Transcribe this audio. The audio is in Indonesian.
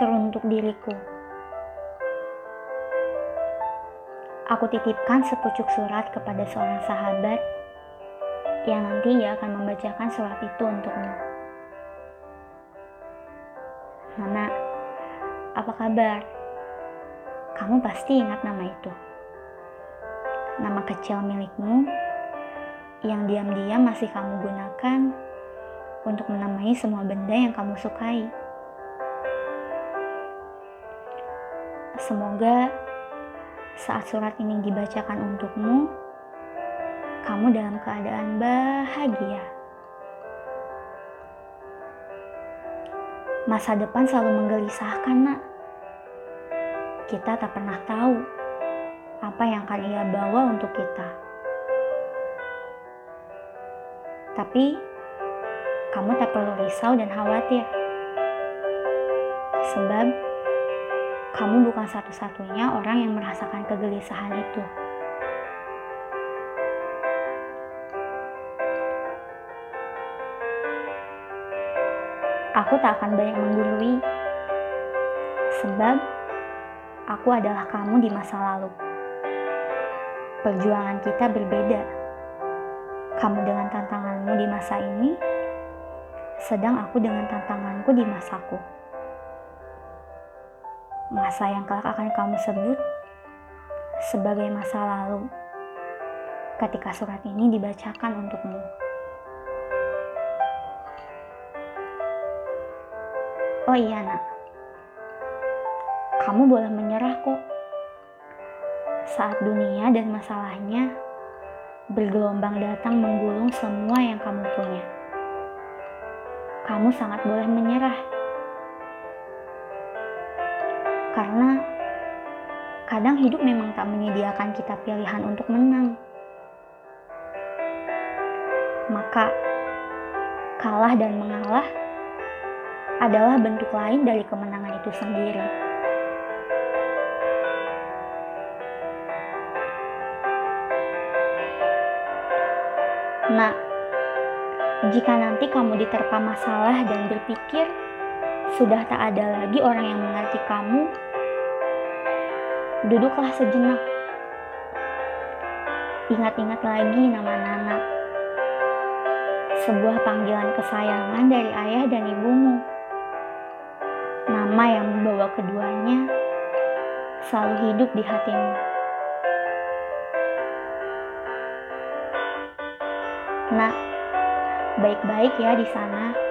teruntuk diriku. Aku titipkan sepucuk surat kepada seorang sahabat yang nantinya akan membacakan surat itu untukmu. Nana, apa kabar? Kamu pasti ingat nama itu. Nama kecil milikmu yang diam-diam masih kamu gunakan untuk menamai semua benda yang kamu sukai. Semoga saat surat ini dibacakan untukmu, kamu dalam keadaan bahagia. Masa depan selalu menggelisahkan, Nak. Kita tak pernah tahu apa yang akan ia bawa untuk kita. Tapi, kamu tak perlu risau dan khawatir. Sebab, kamu bukan satu-satunya orang yang merasakan kegelisahan itu. Aku tak akan banyak menggurui, sebab aku adalah kamu di masa lalu. Perjuangan kita berbeda. Kamu dengan tantanganmu di masa ini, sedang aku dengan tantanganku di masaku. Masa yang kelak akan kamu sebut sebagai masa lalu ketika surat ini dibacakan untukmu. Oh iya nak, kamu boleh menyerah kok saat dunia dan masalahnya bergelombang datang menggulung semua yang kamu punya. Kamu sangat boleh menyerah. Karena kadang hidup memang tak menyediakan kita pilihan untuk menang. Maka kalah dan mengalah adalah bentuk lain dari kemenangan itu sendiri. Nah, jika nanti kamu diterpa masalah dan berpikir sudah tak ada lagi orang yang mengerti kamu, duduklah sejenak. Ingat-ingat lagi nama Nana. Sebuah panggilan kesayangan dari ayah dan ibumu. Nama yang membawa keduanya selalu hidup di hatimu. Nak, baik-baik ya di sana.